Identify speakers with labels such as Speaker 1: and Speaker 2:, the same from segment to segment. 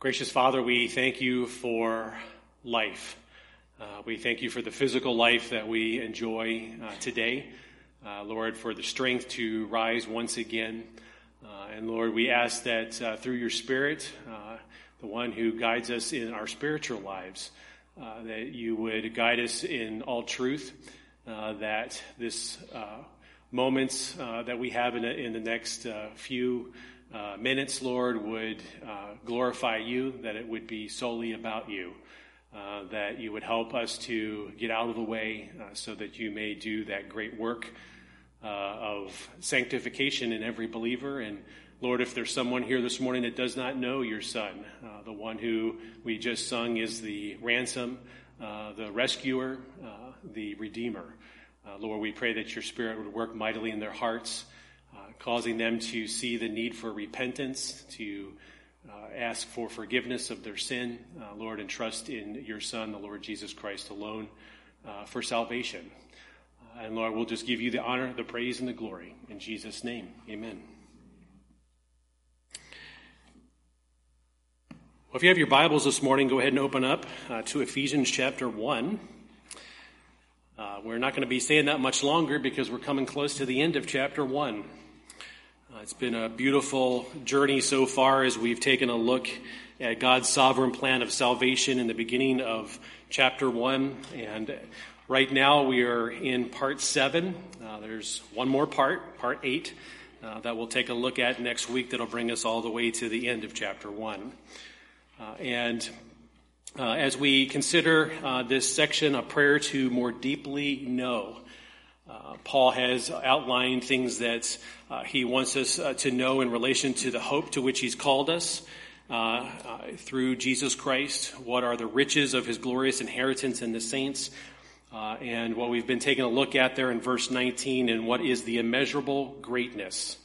Speaker 1: Gracious Father, we thank you for life. Uh, we thank you for the physical life that we enjoy uh, today. Uh, Lord, for the strength to rise once again. Uh, and Lord, we ask that uh, through your Spirit, uh, the one who guides us in our spiritual lives, that you would guide us in all truth, that this moments that we have in, a, in the next few uh, minutes, Lord, would uh, glorify you, that it would be solely about you, uh, that you would help us to get out of the way uh, so that you may do that great work uh, of sanctification in every believer. And Lord, if there's someone here this morning that does not know your Son, uh, the one who we just sung is the ransom, the rescuer, the redeemer. Lord, we pray that your Spirit would work mightily in their hearts causing them to see the need for repentance, to uh, ask for forgiveness of their sin, uh, Lord, and trust in your Son, the Lord Jesus Christ alone, uh, for salvation. And Lord, we'll just give you the honor, the praise, and the glory. In Jesus' name, amen. Well, if you have your Bibles this morning, go ahead and open up uh, to Ephesians chapter 1. Uh, we're not going to be saying that much longer because we're coming close to the end of chapter 1. Uh, it's been a beautiful journey so far as we've taken a look at God's sovereign plan of salvation in the beginning of chapter 1. And right now we are in part 7. Uh, there's one more part, part 8, uh, that we'll take a look at next week that'll bring us all the way to the end of chapter 1. Uh, and uh, as we consider uh, this section, a prayer to more deeply know uh, Paul has outlined things that uh, he wants us uh, to know in relation to the hope to which he's called us uh, uh, through Jesus Christ. What are the riches of his glorious inheritance in the saints? And what we've been taking a look at there in verse 19, and what is the immeasurable greatness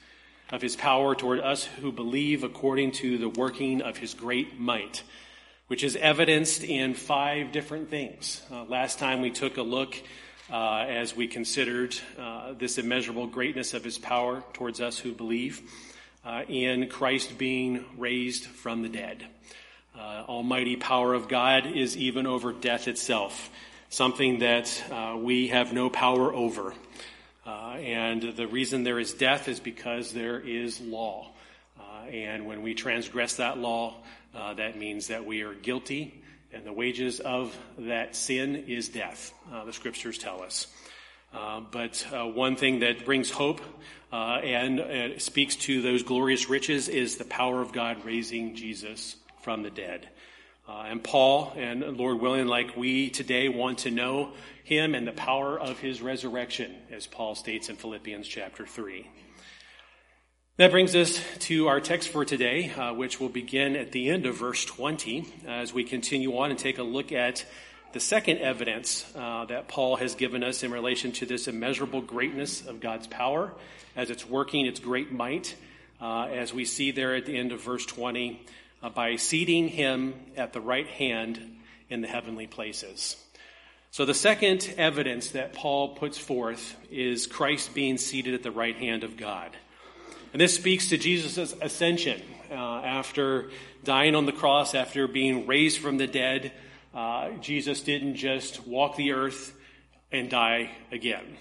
Speaker 1: of his power toward us who believe according to the working of his great might, which is evidenced in five different things. last time we took a look uh, as we considered uh, this immeasurable greatness of his power towards us who believe uh, in Christ being raised from the dead. Uh, almighty power of God is even over death itself, something that uh, we have no power over. Uh, and the reason there is death is because there is law. and when we transgress that law, that means that we are guilty and the wages of that sin is death, uh, the scriptures tell us. Uh, but uh, one thing that brings hope uh, and uh, speaks to those glorious riches is the power of God raising Jesus from the dead. Uh, and Paul, and Lord willing, like we today want to know him and the power of his resurrection, as Paul states in Philippians chapter 3. That brings us to our text for today, uh, which will begin at the end of verse 20 as we continue on and take a look at the second evidence uh, that Paul has given us in relation to this immeasurable greatness of God's power as it's working its great might, uh, as we see there at the end of verse 20, uh, by seating him at the right hand in the heavenly places. So, the second evidence that Paul puts forth is Christ being seated at the right hand of God. And this speaks to Jesus' ascension uh, after dying on the cross, after being raised from the dead. Uh, Jesus didn't just walk the earth and die again.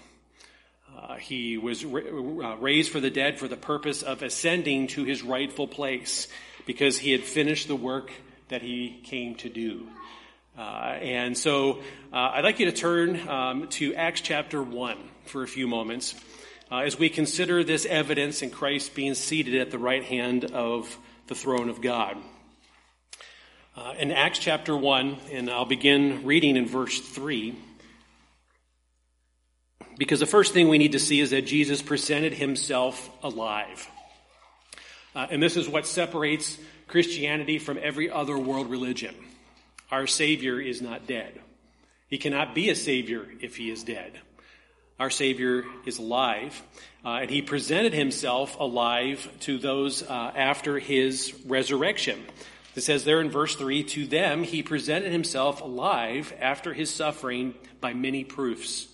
Speaker 1: Uh, he was uh, raised for the dead for the purpose of ascending to his rightful place because he had finished the work that he came to do. Uh, and so uh, I'd like you to turn um, to Acts chapter 1 for a few moments uh, as we consider this evidence in Christ being seated at the right hand of the throne of God. Uh, in Acts chapter 1, and I'll begin reading in verse 3, because the first thing we need to see is that Jesus presented himself alive. Uh, and this is what separates Christianity from every other world religion. Our Savior is not dead. He cannot be a Savior if he is dead our Savior is alive, uh, and he presented himself alive to those uh, after his resurrection. It says there in verse 3 To them he presented himself alive after his suffering by many proofs,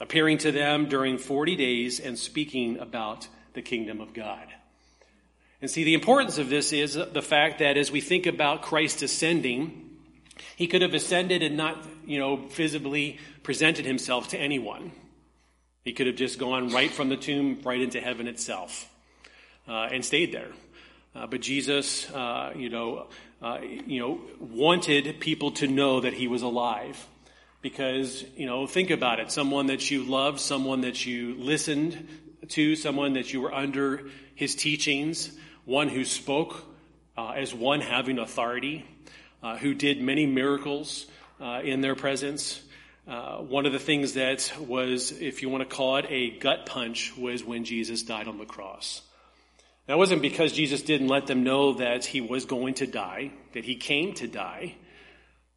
Speaker 1: appearing to them during 40 days and speaking about the kingdom of God. And see, the importance of this is the fact that as we think about Christ ascending, he could have ascended and not, you know, visibly presented himself to anyone. He could have just gone right from the tomb right into heaven itself uh, and stayed there. Uh, but Jesus, uh, you know, uh, you know, wanted people to know that he was alive, because you know, think about it: someone that you loved, someone that you listened to, someone that you were under his teachings, one who spoke uh, as one having authority, uh, who did many miracles in their presence. Uh, one of the things that was, if you want to call it a gut punch, was when Jesus died on the cross. That wasn't because Jesus didn't let them know that he was going to die, that he came to die.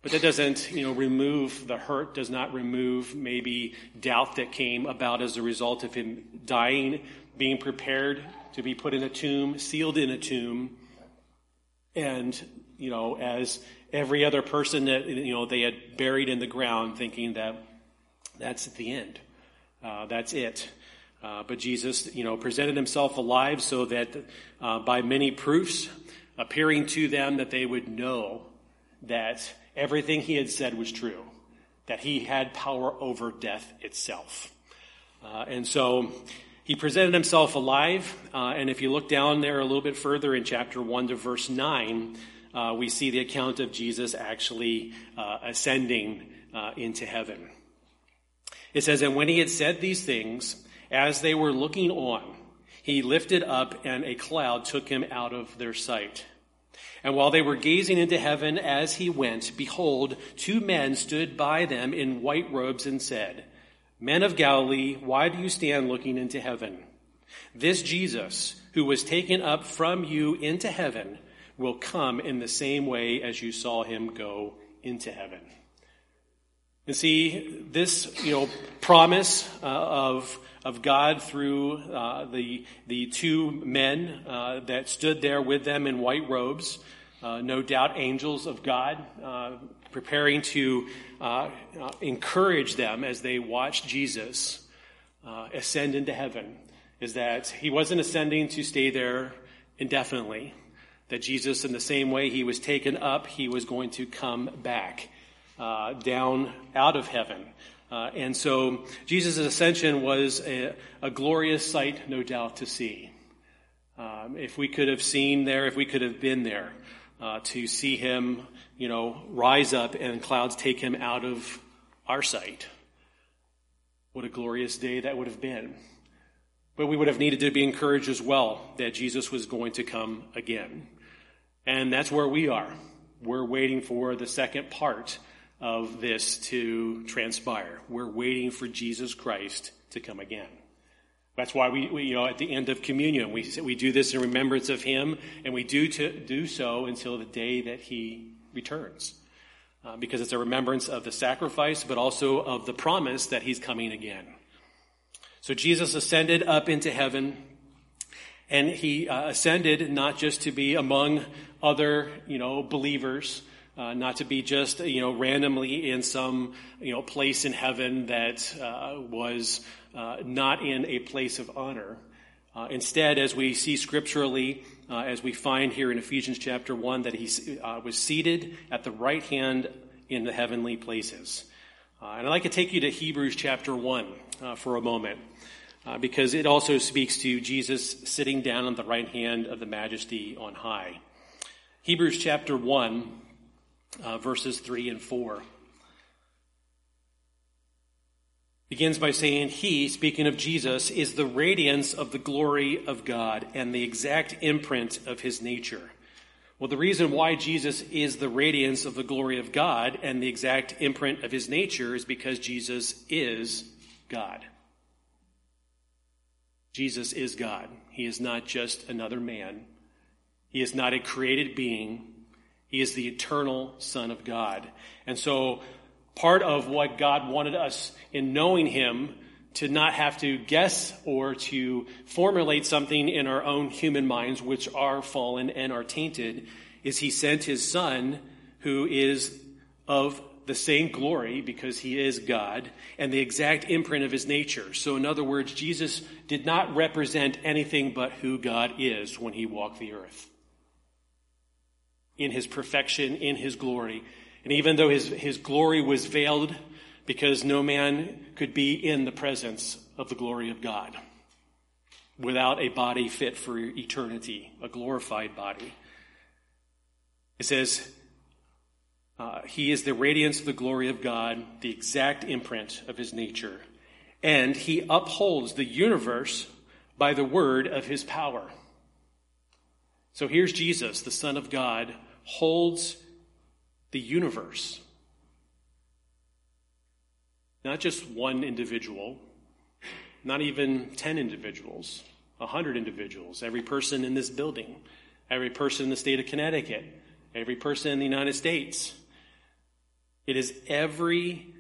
Speaker 1: But that doesn't, you know, remove the hurt, does not remove maybe doubt that came about as a result of him dying, being prepared to be put in a tomb, sealed in a tomb, and, you know, as every other person that you know they had buried in the ground, thinking that that's the end, uh, that's it. Uh, but Jesus, you know, presented himself alive so that uh, by many proofs, appearing to them, that they would know that everything he had said was true, that he had power over death itself. Uh, and so he presented himself alive. Uh, and if you look down there a little bit further in chapter 1 to verse 9, uh, we see the account of Jesus actually uh, ascending uh, into heaven. It says, And when he had said these things, as they were looking on, he lifted up, and a cloud took him out of their sight. And while they were gazing into heaven as he went, behold, two men stood by them in white robes and said, Men of Galilee, why do you stand looking into heaven? This Jesus, who was taken up from you into heaven, will come in the same way as you saw him go into heaven. And see, this, you know, promise uh, of, of God through uh, the, the two men uh, that stood there with them in white robes, uh, no doubt angels of God, uh, preparing to uh, encourage them as they watched Jesus ascend into heaven, is that he wasn't ascending to stay there indefinitely that Jesus, in the same way he was taken up, he was going to come back uh, down out of heaven. Uh, and so Jesus' ascension was a, a, glorious sight, no doubt, to see. Um, if we could have seen there, if we could have been there uh, to see him, you know, rise up and clouds take him out of our sight, what a glorious day that would have been. But we would have needed to be encouraged as well that Jesus was going to come again. And that's where we are. We're waiting for the second part of this to transpire. We're waiting for Jesus Christ to come again. That's why we, we, you know, at the end of communion, we, we do this in remembrance of him, and we do, to, do so until the day that he returns. Uh, because it's a remembrance of the sacrifice, but also of the promise that he's coming again. So Jesus ascended up into heaven, and he uh, ascended not just to be among other, you know, believers, uh, not to be just, you know, randomly in some, you know, place in heaven that uh, was uh, not in a place of honor. Uh, instead, as we see scripturally, uh, as we find here in Ephesians chapter 1, that he was seated at the right hand in the heavenly places. and I'd like to take you to Hebrews chapter 1 for a moment. Because it also speaks to Jesus sitting down on the right hand of the majesty on high. Hebrews chapter 1, uh, verses 3 and 4. Begins by saying, He, speaking of Jesus, is the radiance of the glory of God and the exact imprint of his nature. Well, the reason why Jesus is the radiance of the glory of God and the exact imprint of his nature is because Jesus is God. Jesus is God. He is not just another man. He is not a created being. He is the eternal Son of God. And so, part of what God wanted us in knowing Him to not have to guess or to formulate something in our own human minds, which are fallen and are tainted, is He sent His Son, who is of the same glory because he is God and the exact imprint of his nature. So, in other words, Jesus did not represent anything but who God is when he walked the earth. In his perfection, in his glory. And even though his, his glory was veiled because no man could be in the presence of the glory of God without a body fit for eternity, a glorified body. It says, uh, He is the radiance of the glory of God, the exact imprint of His nature. And He upholds the universe by the word of His power. So here's Jesus, the Son of God, holds the universe. Not just one individual, not even 10 individuals, 100 individuals, every person in this building, every person in the state of Connecticut, every person in the United States. It is everything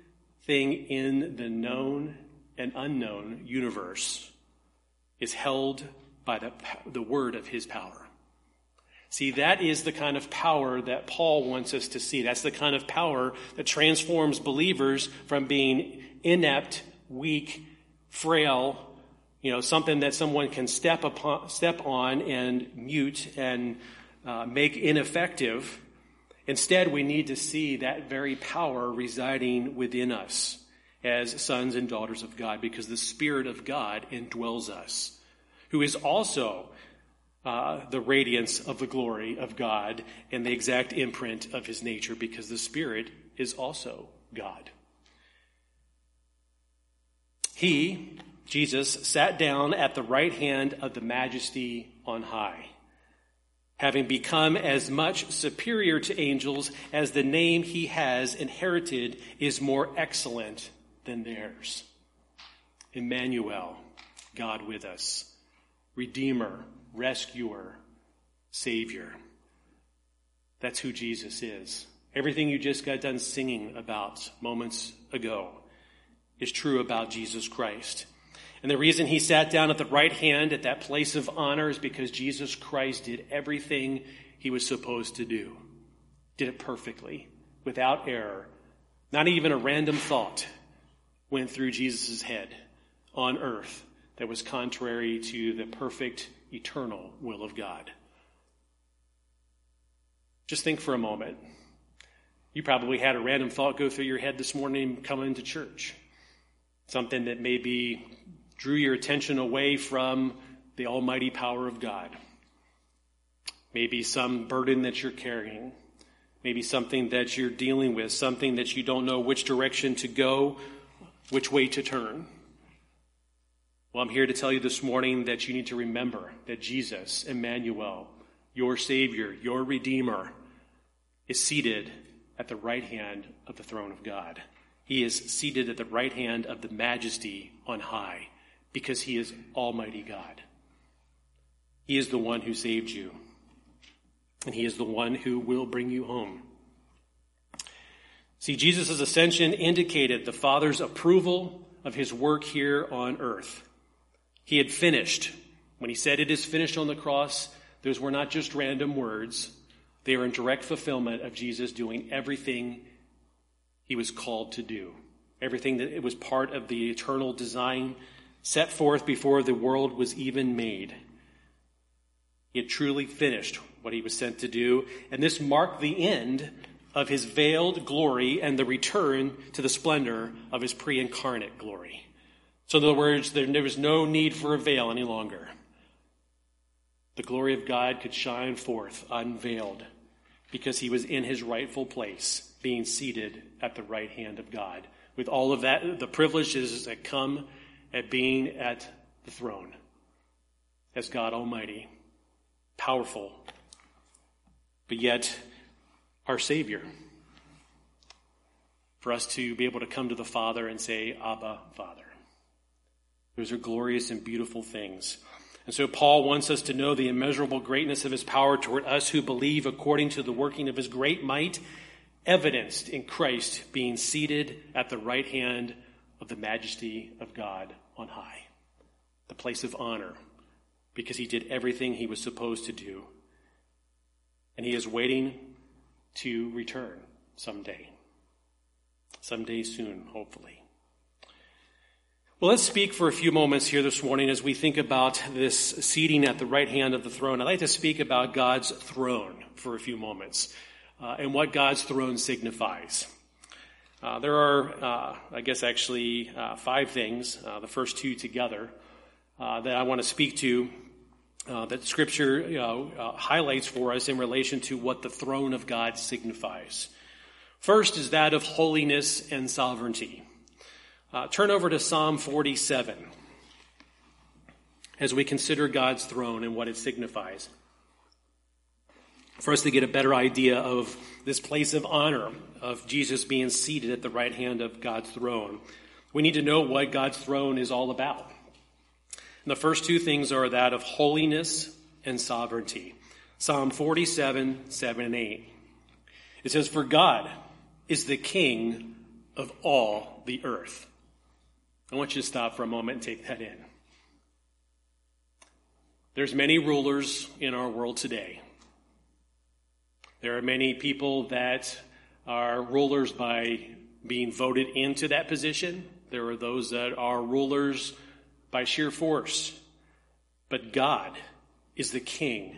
Speaker 1: in the known and unknown universe is held by the, the word of his power. See, that is the kind of power that Paul wants us to see. That's the kind of power that transforms believers from being inept, weak, frail, you know, something that someone can step upon, step on and mute and uh, make ineffective. Instead, we need to see that very power residing within us as sons and daughters of God, because the Spirit of God indwells us, who is also uh, the radiance of the glory of God and the exact imprint of his nature, because the Spirit is also God. He, Jesus, sat down at the right hand of the majesty on high, having become as much superior to angels as the name he has inherited is more excellent than theirs. Emmanuel, God with us, Redeemer, Rescuer, Savior. That's who Jesus is. Everything you just got done singing about moments ago is true about Jesus Christ. And the reason he sat down at the right hand at that place of honor is because Jesus Christ did everything he was supposed to do. Did it perfectly, without error. Not even a random thought went through Jesus' head on earth that was contrary to the perfect, eternal will of God. Just think for a moment. You probably had a random thought go through your head this morning coming to church something that maybe drew your attention away from the almighty power of God. Maybe some burden that you're carrying. Maybe something that you're dealing with, something that you don't know which direction to go, which way to turn. Well, I'm here to tell you this morning that you need to remember that Jesus, Emmanuel, your Savior, your Redeemer, is seated at the right hand of the throne of God. He is seated at the right hand of the majesty on high because he is Almighty God. He is the one who saved you, and he is the one who will bring you home. See, Jesus' ascension indicated the Father's approval of his work here on earth. He had finished. When he said it is finished on the cross, those were not just random words. They are in direct fulfillment of Jesus doing everything he was called to do. Everything that it was part of the eternal design set forth before the world was even made. He had truly finished what he was sent to do, and this marked the end of his veiled glory and the return to the splendor of his pre incarnate glory. So, in other words, there, there was no need for a veil any longer. The glory of God could shine forth unveiled because he was in his rightful place being seated at the right hand of God, with all of that, the privileges that come at being at the throne as God Almighty, powerful, but yet our Savior. For us to be able to come to the Father and say, Abba, Father. Those are glorious and beautiful things. And so Paul wants us to know the immeasurable greatness of his power toward us who believe according to the working of his great might evidenced in Christ being seated at the right hand of the majesty of God on high, the place of honor, because he did everything he was supposed to do. And he is waiting to return someday. Someday soon, hopefully. Well, let's speak for a few moments here this morning as we think about this seating at the right hand of the throne. I'd like to speak about God's throne for a few moments uh, and what God's throne signifies. Uh, there are, uh, I guess, actually uh, five things, uh, the first two together, that I want to speak to that Scripture you know, highlights for us in relation to what the throne of God signifies. First is that of holiness and sovereignty. Turn over to Psalm 47 as we consider God's throne and what it signifies. For us to get a better idea of this place of honor, of Jesus being seated at the right hand of God's throne, we need to know what God's throne is all about. And the first two things are that of holiness and sovereignty. Psalm 47, 7 and 8. It says, For God is the King of all the earth. I want you to stop for a moment and take that in. There's many rulers in our world today. There are many people that are rulers by being voted into that position. There are those that are rulers by sheer force. But God is the king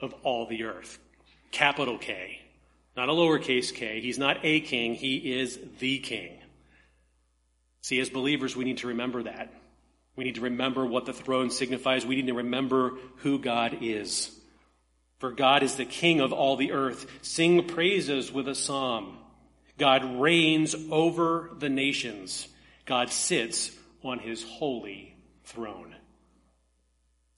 Speaker 1: of all the earth. Capital K, not a lowercase k. He's not a king, he is the king. See, as believers, we need to remember that. We need to remember what the throne signifies. We need to remember who God is. For God is the King of all the earth. Sing praises with a psalm. God reigns over the nations. God sits on his holy throne.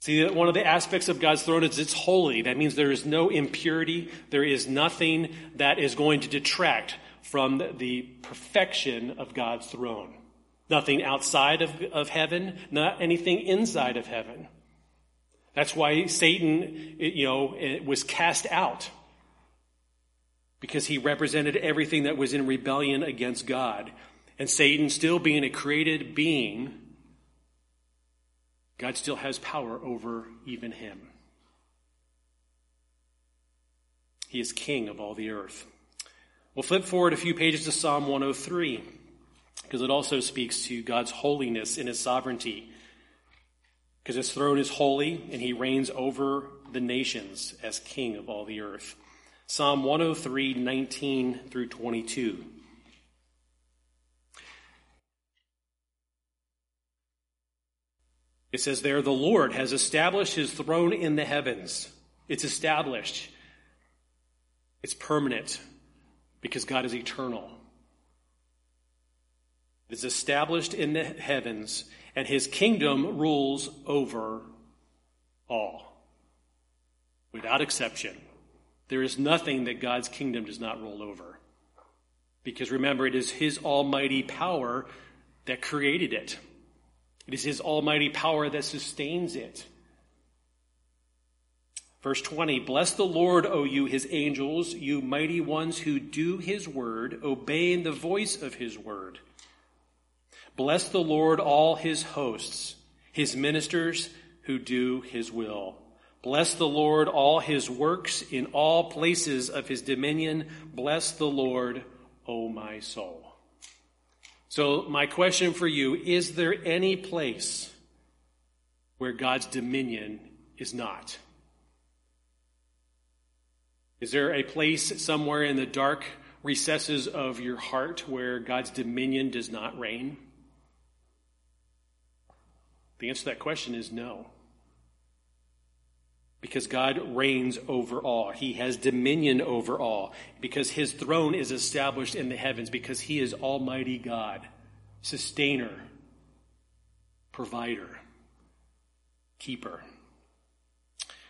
Speaker 1: See, one of the aspects of God's throne is it's holy. That means there is no impurity. There is nothing that is going to detract from the perfection of God's throne. Nothing outside of, of heaven, not anything inside of heaven. That's why Satan, you know, was cast out. Because he represented everything that was in rebellion against God. And Satan, still being a created being, God still has power over even him. He is king of all the earth. We'll flip forward a few pages to Psalm 103 because it also speaks to God's holiness and his sovereignty. Because his throne is holy and he reigns over the nations as king of all the earth. Psalm 103, 19 through 22. It says there, the Lord has established his throne in the heavens. It's established. It's permanent because God is eternal. It is established in the heavens, and his kingdom rules over all. Without exception. There is nothing that God's kingdom does not rule over. Because remember, it is his almighty power that created it. It is his almighty power that sustains it. Verse 20 Bless the Lord, O you, his angels, you mighty ones who do his word, obeying the voice of his word. Bless the Lord, all his hosts, his ministers who do his will. Bless the Lord, all his works in all places of his dominion. Bless the Lord, O my soul. So, my question for you is there any place where God's dominion is not? Is there a place somewhere in the dark recesses of your heart where God's dominion does not reign? The answer to that question is no. Because God reigns over all. He has dominion over all. Because his throne is established in the heavens. Because he is Almighty God, sustainer, provider, keeper.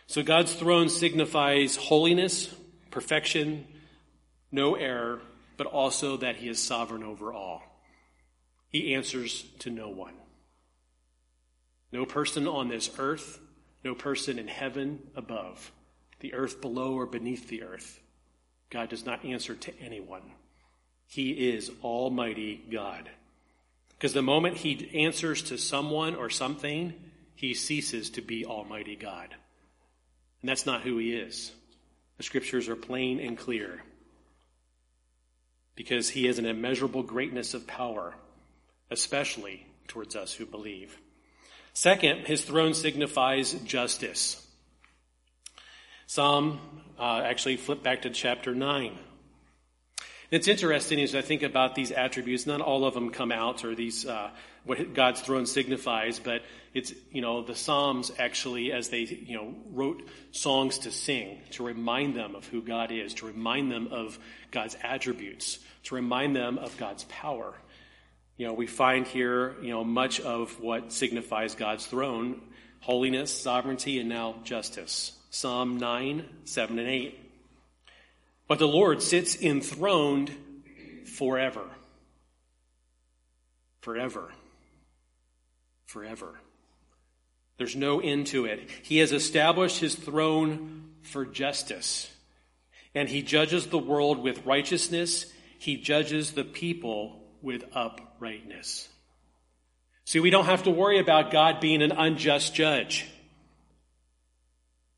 Speaker 1: So God's throne signifies holiness, perfection, no error, but also that he is sovereign over all. He answers to no one. No person on this earth, no person in heaven above, the earth below or beneath the earth. God does not answer to anyone. He is Almighty God. Because the moment he answers to someone or something, he ceases to be Almighty God. And that's not who he is. The scriptures are plain and clear. because he has an immeasurable greatness of power, especially towards us who believe. Second, his throne signifies justice. Psalm, uh, actually, flip back to chapter 9. It's interesting as I think about these attributes, not all of them come out, or these, uh, what God's throne signifies, but it's, you know, the Psalms actually, as they, you know, wrote songs to sing, to remind them of who God is, to remind them of God's attributes, to remind them of God's power. You know, we find here, you know, much of what signifies God's throne holiness, sovereignty, and now justice. Psalm 9, 7, and 8. But the Lord sits enthroned forever. Forever. Forever. There's no end to it. He has established his throne for justice. And he judges the world with righteousness. He judges the people with uprightness. See, we don't have to worry about God being an unjust judge.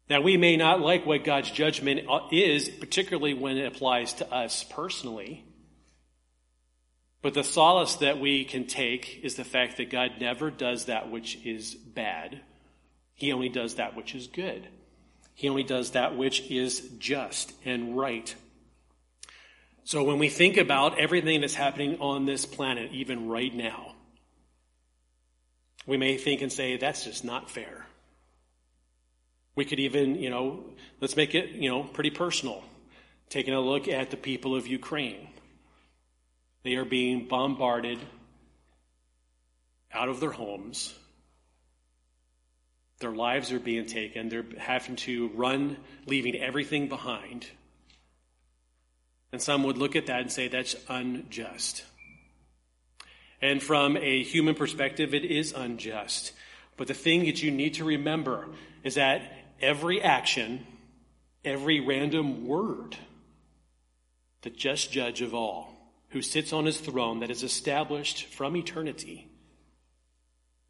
Speaker 1: Now, we may not like what God's judgment is, particularly when it applies to us personally. But the solace that we can take is the fact that God never does that which is bad. He only does that which is good. He only does that which is just and right. So when we think about everything that's happening on this planet, even right now, we may think and say, that's just not fair. We could even, you know, let's make it, you know, pretty personal. Taking a look at the people of Ukraine. They are being bombarded out of their homes. Their lives are being taken. They're having to run, leaving everything behind. And some would look at that and say that's unjust. And from a human perspective, it is unjust. But the thing that you need to remember is that every action, every random word, the just judge of all, who sits on his throne that is established from eternity,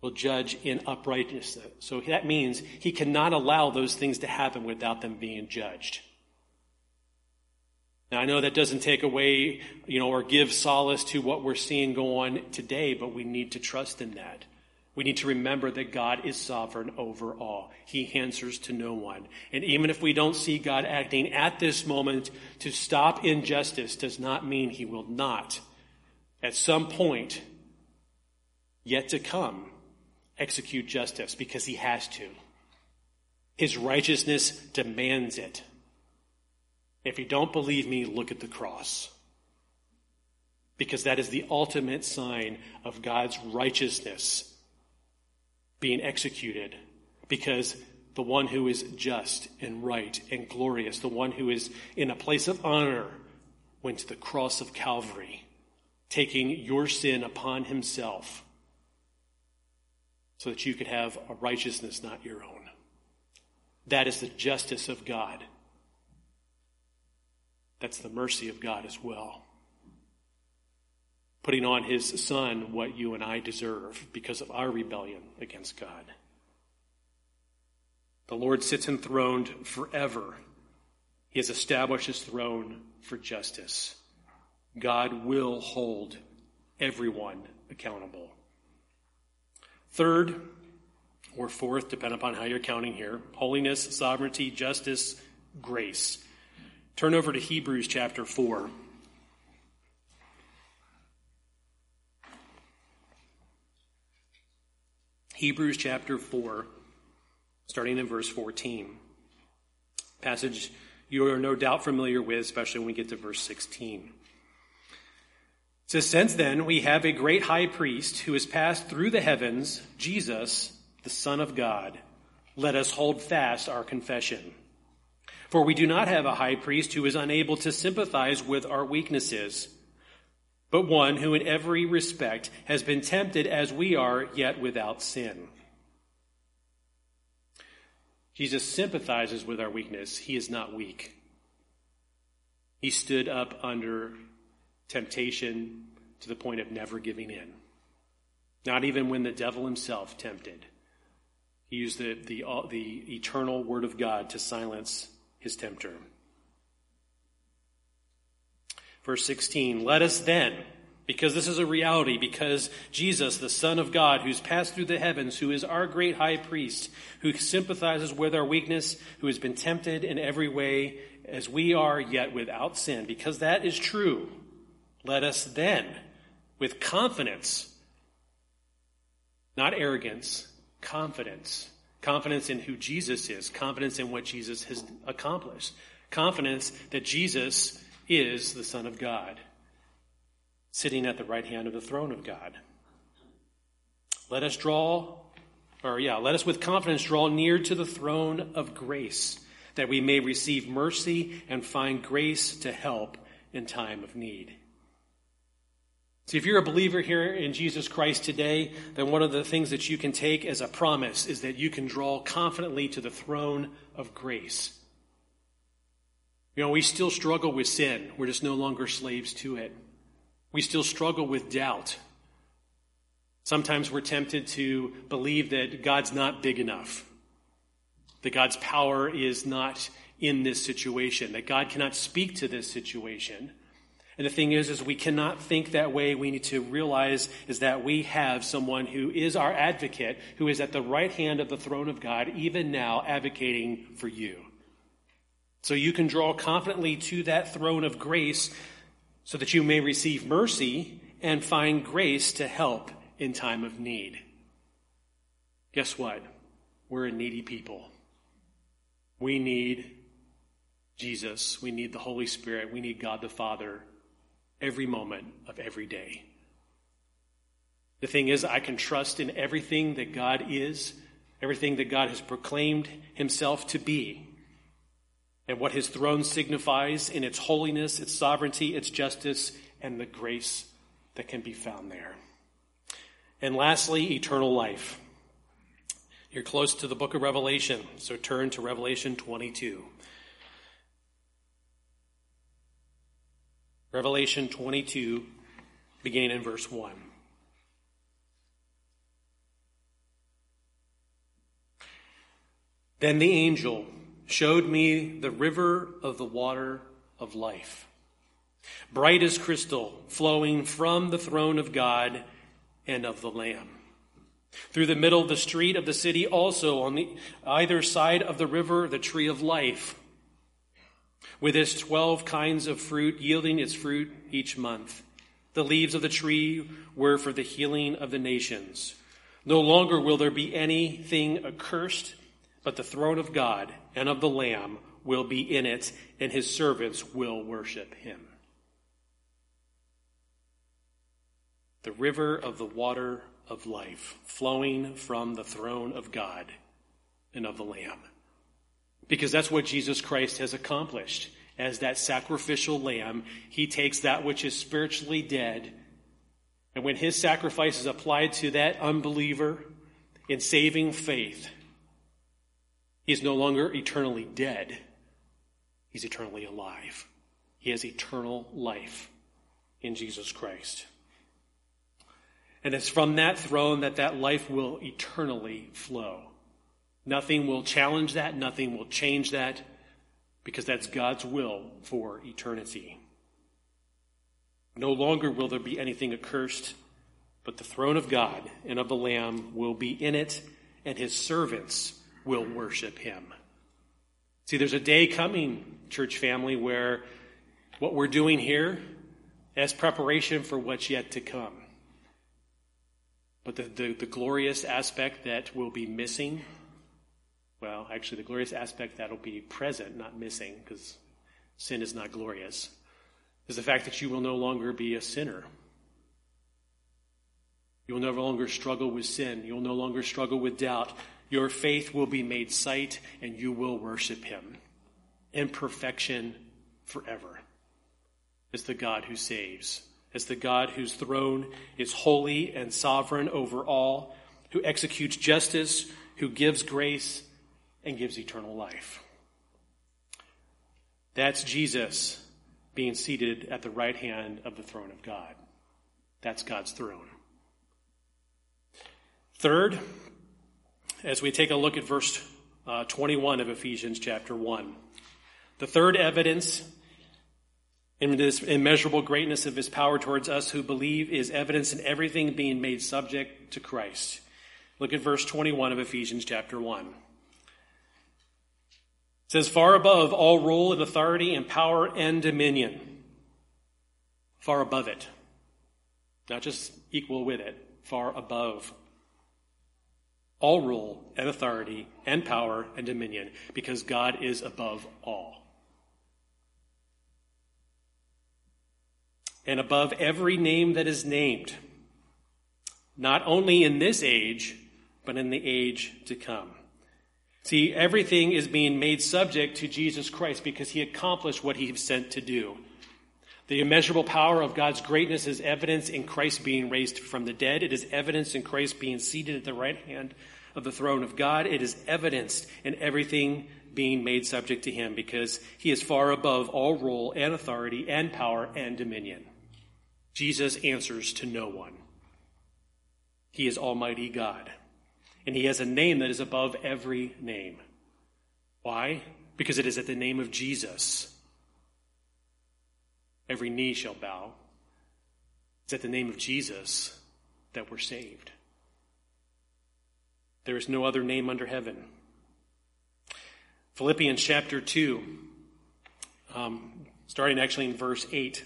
Speaker 1: will judge in uprightness. So that means he cannot allow those things to happen without them being judged. Now, I know that doesn't take away, you know, or give solace to what we're seeing go on today, but we need to trust in that. We need to remember that God is sovereign over all. He answers to no one. And even if we don't see God acting at this moment to stop injustice, does not mean he will not, at some point, yet to come, execute justice because he has to. His righteousness demands it. If you don't believe me, look at the cross. Because that is the ultimate sign of God's righteousness being executed because the one who is just and right and glorious, the one who is in a place of honor, went to the cross of Calvary, taking your sin upon himself so that you could have a righteousness not your own. That is the justice of God. That's the mercy of God as well putting on his son what you and I deserve because of our rebellion against God. The Lord sits enthroned forever. He has established his throne for justice. God will hold everyone accountable. Third, or fourth, depending upon how you're counting here holiness, sovereignty, justice, grace. Turn over to Hebrews chapter 4. Hebrews chapter 4, starting in verse 14. Passage you are no doubt familiar with, especially when we get to verse 16. It says, Since then we have a great high priest who has passed through the heavens, Jesus, the Son of God. Let us hold fast our confession. For we do not have a high priest who is unable to sympathize with our weaknesses but one who in every respect has been tempted as we are, yet without sin. Jesus sympathizes with our weakness. He is not weak. He stood up under temptation to the point of never giving in. Not even when the devil himself tempted. He used the, the, the eternal word of God to silence his tempter. Verse 16, let us then, because this is a reality, because Jesus, the Son of God, who's passed through the heavens, who is our great high priest, who sympathizes with our weakness, who has been tempted in every way as we are, yet without sin, because that is true, let us then, with confidence, not arrogance, confidence, confidence in who Jesus is, confidence in what Jesus has accomplished, confidence that Jesus is the Son of God, sitting at the right hand of the throne of God. Let us draw, or yeah, let us with confidence draw near to the throne of grace, that we may receive mercy and find grace to help in time of need. See, if you're a believer here in Jesus Christ today, then one of the things that you can take as a promise is that you can draw confidently to the throne of grace. You know, we still struggle with sin. We're just no longer slaves to it. We still struggle with doubt. Sometimes we're tempted to believe that God's not big enough, that God's power is not in this situation, that God cannot speak to this situation. And the thing is, is we cannot think that way. We need to realize is that we have someone who is our advocate, who is at the right hand of the throne of God, even now advocating for you. So you can draw confidently to that throne of grace so that you may receive mercy and find grace to help in time of need. Guess what? We're a needy people. We need Jesus. We need the Holy Spirit. We need God the Father every moment of every day. The thing is, I can trust in everything that God is, everything that God has proclaimed himself to be and what his throne signifies in its holiness, its sovereignty, its justice, and the grace that can be found there. And lastly, eternal life. You're close to the book of Revelation, so turn to Revelation 22. Revelation 22, beginning in verse 1. Then the angel showed me the river of the water of life, bright as crystal, flowing from the throne of God and of the Lamb. Through the middle of the street of the city, also on the either side of the river, the tree of life, with its twelve kinds of fruit, yielding its fruit each month. The leaves of the tree were for the healing of the nations. No longer will there be anything accursed, but the throne of God and of the Lamb will be in it, and his servants will worship him. The river of the water of life flowing from the throne of God and of the Lamb. Because that's what Jesus Christ has accomplished. As that sacrificial lamb, he takes that which is spiritually dead, and when his sacrifice is applied to that unbeliever in saving faith, he is no longer eternally dead, he's eternally alive. He has eternal life in Jesus Christ. And it's from that throne that that life will eternally flow. Nothing will challenge that, nothing will change that, because that's God's will for eternity. No longer will there be anything accursed, but the throne of God and of the Lamb will be in it, and his servants will worship him. See, there's a day coming, church family, where what we're doing here as preparation for what's yet to come. But the, the, the, glorious aspect that will be missing, well, actually, the glorious aspect that will be present, not missing, because sin is not glorious, is the fact that you will no longer be a sinner. You will no longer struggle with sin. You will no longer struggle with doubt. Your faith will be made sight and you will worship him in perfection forever. As the God who saves, as the God whose throne is holy and sovereign over all, who executes justice, who gives grace, and gives eternal life. That's Jesus being seated at the right hand of the throne of God. That's God's throne. Third, as we take a look at verse uh, 21 of Ephesians chapter 1. The third evidence in this immeasurable greatness of his power towards us who believe is evidence in everything being made subject to Christ. Look at verse 21 of Ephesians chapter 1. Says, Far above all rule and authority and power and dominion. Far above it. Not just equal with it, far above all rule and authority and power and dominion, because God is above all. and above every name that is named, not only in this age, but in the age to come. See, everything is being made subject to Jesus Christ because he accomplished what he was sent to do. The immeasurable power of God's greatness is evidence in Christ being raised from the dead. It is evidence in Christ being seated at the right hand of the throne of God. It is evidenced in everything being made subject to him because he is far above all rule and authority and power and dominion. Jesus answers to no one. He is Almighty God, and He has a name that is above every name. Why? Because it is at the name of Jesus. Every knee shall bow. It's at the name of Jesus that we're saved. There is no other name under heaven. Philippians chapter 2, um, starting actually in verse 8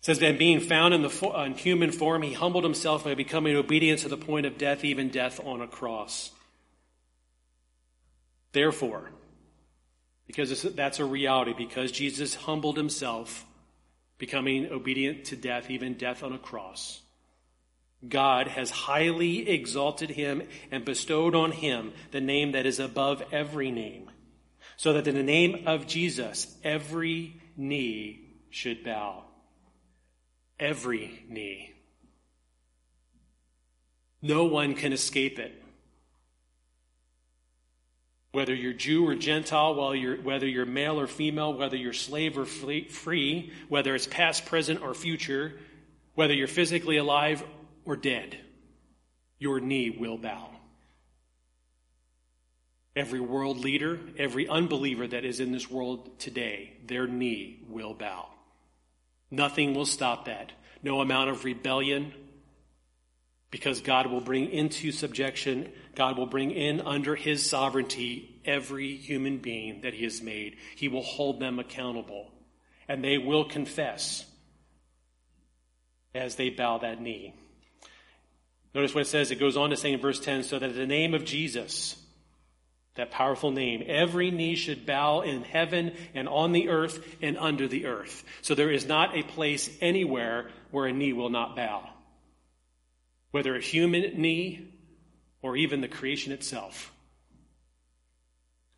Speaker 1: says that being found in the in human form, he humbled himself by becoming obedient to the point of death, even death on a cross. Therefore, because that's a reality, because Jesus humbled himself, becoming obedient to death, even death on a cross, God has highly exalted him and bestowed on him the name that is above every name, so that in the name of Jesus, every knee should bow every knee. No one can escape it. Whether you're Jew or Gentile, whether you're male or female, whether you're slave or free, whether it's past, present, or future, whether you're physically alive or dead, your knee will bow. Every world leader, every unbeliever that is in this world today, their knee will bow. Nothing will stop that. No amount of rebellion, because God will bring into subjection, God will bring in under his sovereignty every human being that he has made. He will hold them accountable, and they will confess as they bow that knee. Notice what it says. It goes on to say in verse 10 so that the name of Jesus, that powerful name. Every knee should bow in heaven and on the earth and under the earth. So there is not a place anywhere where a knee will not bow. Whether a human knee or even the creation itself.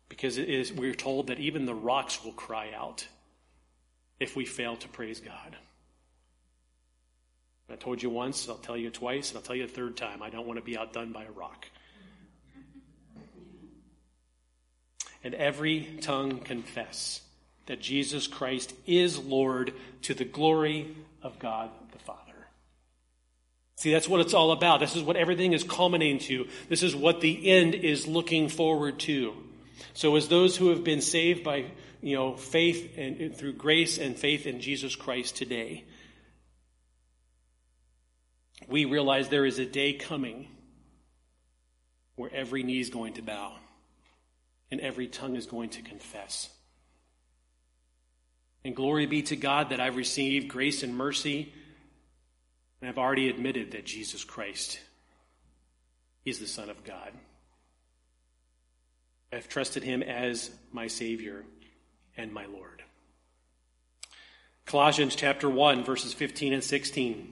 Speaker 1: Because it is, we're told that even the rocks will cry out if we fail to praise God. I told you once, I'll tell you twice, and I'll tell you a third time. I don't want to be outdone by a rock. And every tongue confess that Jesus Christ is Lord to the glory of God the Father. See, that's what it's all about. This is what everything is culminating to. This is what the end is looking forward to. So, as those who have been saved by you know faith and through grace and faith in Jesus Christ today, we realize there is a day coming where every knee is going to bow and every tongue is going to confess. And glory be to God that I've received grace and mercy, and I've already admitted that Jesus Christ is the Son of God. I've trusted him as my Savior and my Lord. Colossians chapter 1, verses 15 and 16.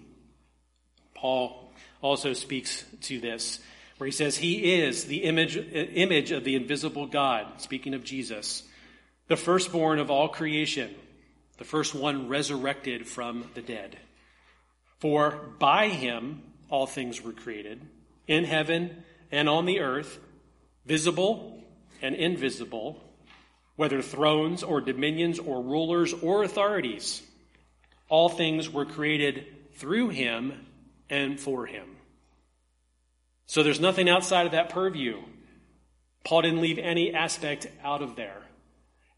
Speaker 1: Paul also speaks to this where he says, He is the image, image of the invisible God, speaking of Jesus, the firstborn of all creation, the first one resurrected from the dead. For by him all things were created, in heaven and on the earth, visible and invisible, whether thrones or dominions or rulers or authorities. All things were created through him and for him. So there's nothing outside of that purview. Paul didn't leave any aspect out of there.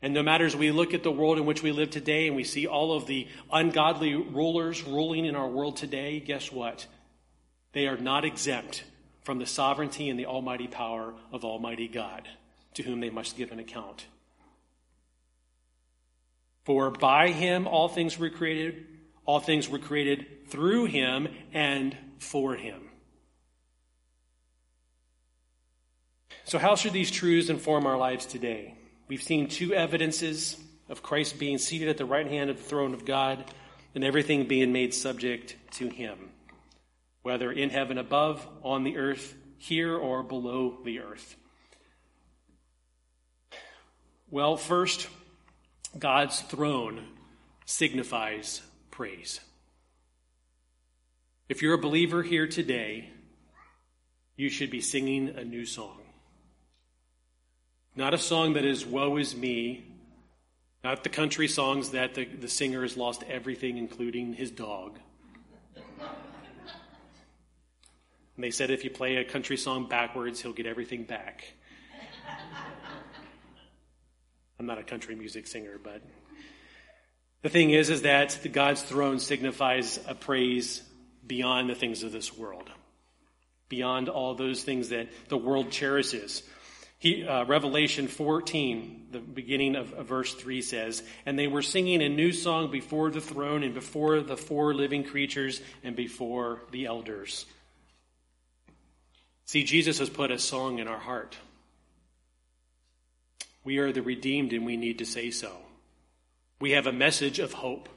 Speaker 1: And no matter as we look at the world in which we live today and we see all of the ungodly rulers ruling in our world today, guess what? They are not exempt from the sovereignty and the almighty power of Almighty God, to whom they must give an account. For by him all things were created, all things were created through him and for him. So, how should these truths inform our lives today? We've seen two evidences of Christ being seated at the right hand of the throne of God and everything being made subject to him, whether in heaven above, on the earth, here, or below the earth. Well, first, God's throne signifies praise. If you're a believer here today, you should be singing a new song. Not a song that is woe is me, not the country songs that the, the singer has lost everything, including his dog. And they said if you play a country song backwards, he'll get everything back. I'm not a country music singer, but the thing is, is that God's throne signifies a praise beyond the things of this world, beyond all those things that the world cherishes. He, uh, Revelation 14, the beginning of, of verse 3 says, And they were singing a new song before the throne and before the four living creatures and before the elders. See, Jesus has put a song in our heart. We are the redeemed and we need to say so. We have a message of hope,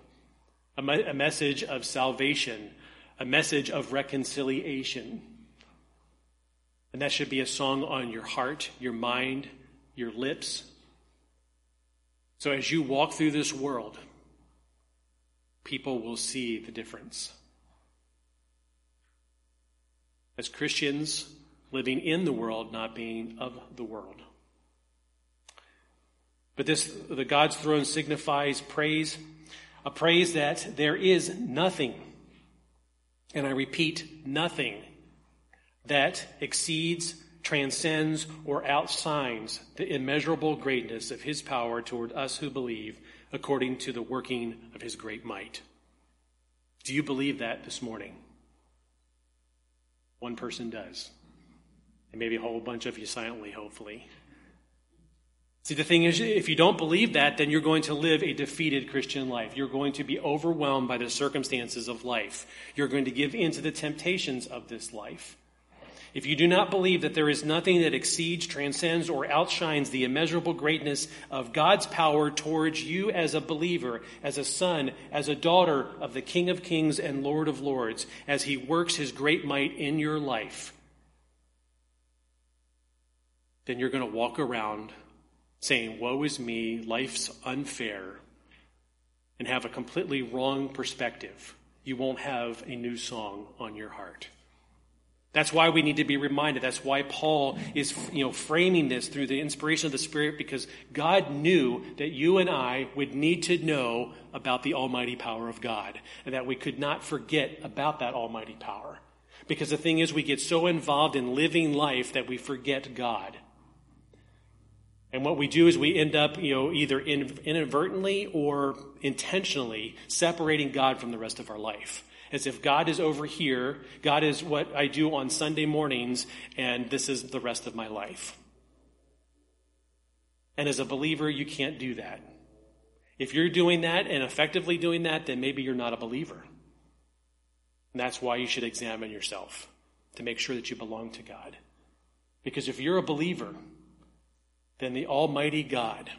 Speaker 1: a, me- a message of salvation, a message of reconciliation. And that should be a song on your heart, your mind, your lips. So as you walk through this world, people will see the difference. As Christians living in the world, not being of the world. But this, the God's throne signifies praise, a praise that there is nothing, and I repeat, nothing that exceeds, transcends, or outshines the immeasurable greatness of his power toward us who believe according to the working of his great might. Do you believe that this morning? One person does. And maybe a whole bunch of you silently, hopefully. See, the thing is, if you don't believe that, then you're going to live a defeated Christian life. You're going to be overwhelmed by the circumstances of life. You're going to give in to the temptations of this life. If you do not believe that there is nothing that exceeds, transcends, or outshines the immeasurable greatness of God's power towards you as a believer, as a son, as a daughter of the King of Kings and Lord of Lords, as he works his great might in your life, then you're going to walk around saying, Woe is me, life's unfair, and have a completely wrong perspective. You won't have a new song on your heart. That's why we need to be reminded. That's why Paul is, you know, framing this through the inspiration of the Spirit because God knew that you and I would need to know about the almighty power of God and that we could not forget about that almighty power. Because the thing is, we get so involved in living life that we forget God. And what we do is we end up, you know, either inadvertently or intentionally separating God from the rest of our life as if God is over here, God is what I do on Sunday mornings, and this is the rest of my life. And as a believer, you can't do that. If you're doing that and effectively doing that, then maybe you're not a believer. And that's why you should examine yourself to make sure that you belong to God. Because if you're a believer, then the Almighty God,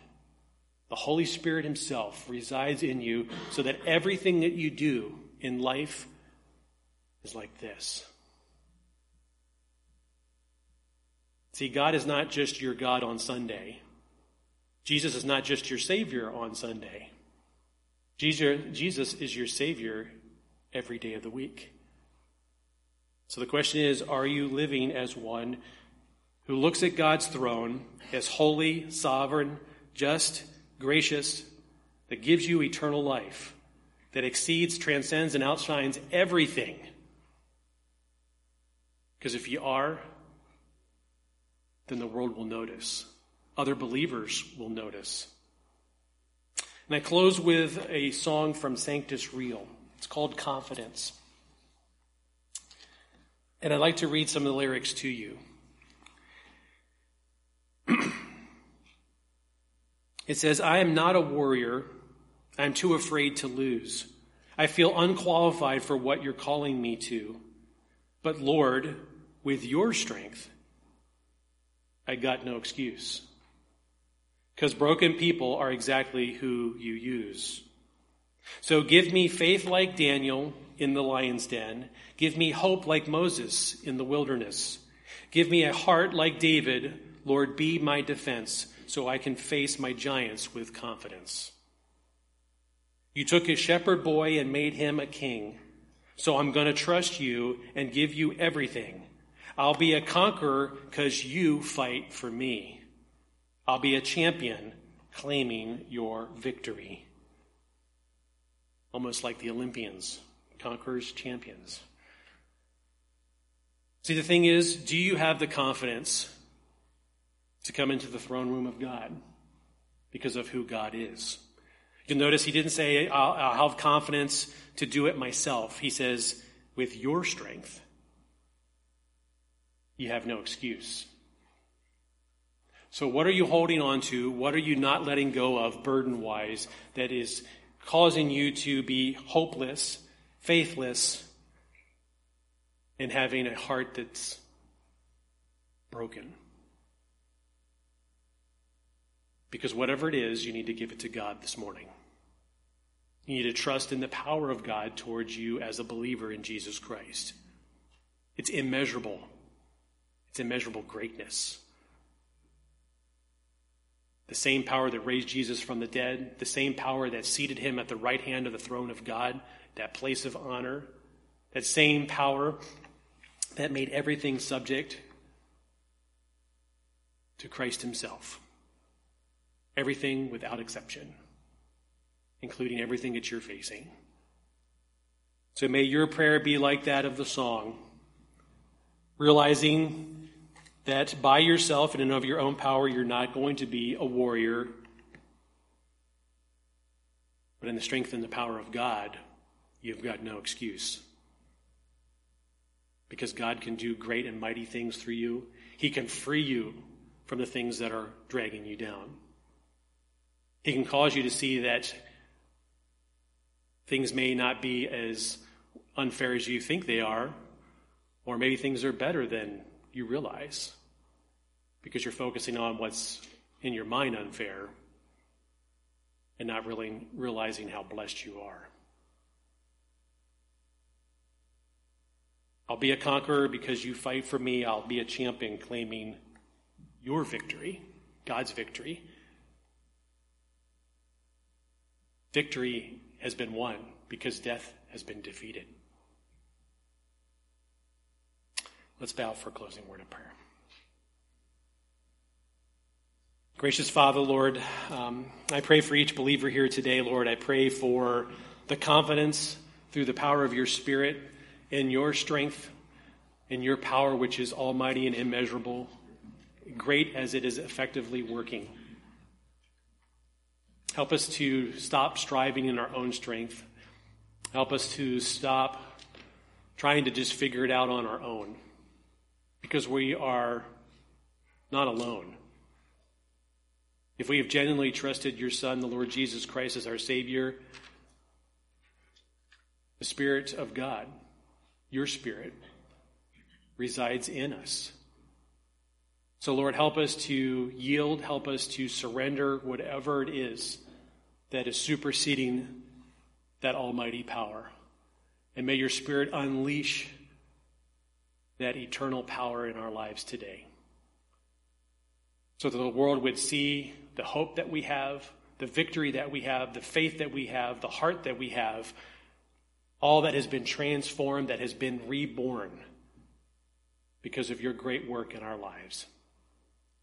Speaker 1: the Holy Spirit Himself, resides in you so that everything that you do in life is like this. See, God is not just your God on Sunday. Jesus is not just your Savior on Sunday. Jesus is your Savior every day of the week. So the question is are you living as one who looks at God's throne as holy, sovereign, just, gracious, that gives you eternal life? That exceeds, transcends, and outshines everything. Because if you are, then the world will notice. Other believers will notice. And I close with a song from Sanctus Real. It's called Confidence. And I'd like to read some of the lyrics to you. it says, I am not a warrior. I'm too afraid to lose. I feel unqualified for what you're calling me to. But Lord, with your strength, I got no excuse. Because broken people are exactly who you use. So give me faith like Daniel in the lion's den. Give me hope like Moses in the wilderness. Give me a heart like David. Lord, be my defense so I can face my giants with confidence. You took a shepherd boy and made him a king. So I'm going to trust you and give you everything. I'll be a conqueror because you fight for me. I'll be a champion claiming your victory. Almost like the Olympians, conquerors, champions. See, the thing is, do you have the confidence to come into the throne room of God because of who God is? You'll notice he didn't say, I'll, I'll have confidence to do it myself. He says, with your strength, you have no excuse. So, what are you holding on to? What are you not letting go of, burden wise, that is causing you to be hopeless, faithless, and having a heart that's broken? Because whatever it is, you need to give it to God this morning. You need to trust in the power of God towards you as a believer in Jesus Christ. It's immeasurable. It's immeasurable greatness. The same power that raised Jesus from the dead, the same power that seated him at the right hand of the throne of God, that place of honor, that same power that made everything subject to Christ himself. Everything without exception including everything that you're facing. So may your prayer be like that of the song, realizing that by yourself and in of your own power, you're not going to be a warrior, but in the strength and the power of God, you've got no excuse. Because God can do great and mighty things through you. He can free you from the things that are dragging you down. He can cause you to see that Things may not be as unfair as you think they are, or maybe things are better than you realize because you're focusing on what's in your mind unfair and not really realizing how blessed you are. I'll be a conqueror because you fight for me. I'll be a champion claiming your victory, God's victory. Victory has been won because death has been defeated. Let's bow for a closing word of prayer. Gracious Father, Lord, um, I pray for each believer here today, Lord. I pray for the confidence through the power of your Spirit in your strength, in your power, which is almighty and immeasurable, great as it is effectively working. Help us to stop striving in our own strength. Help us to stop trying to just figure it out on our own because we are not alone. If we have genuinely trusted your Son, the Lord Jesus Christ, as our Savior, the Spirit of God, your Spirit, resides in us. So, Lord, help us to yield, help us to surrender whatever it is that is superseding that almighty power. And may your Spirit unleash that eternal power in our lives today. So that the world would see the hope that we have, the victory that we have, the faith that we have, the heart that we have, all that has been transformed, that has been reborn because of your great work in our lives.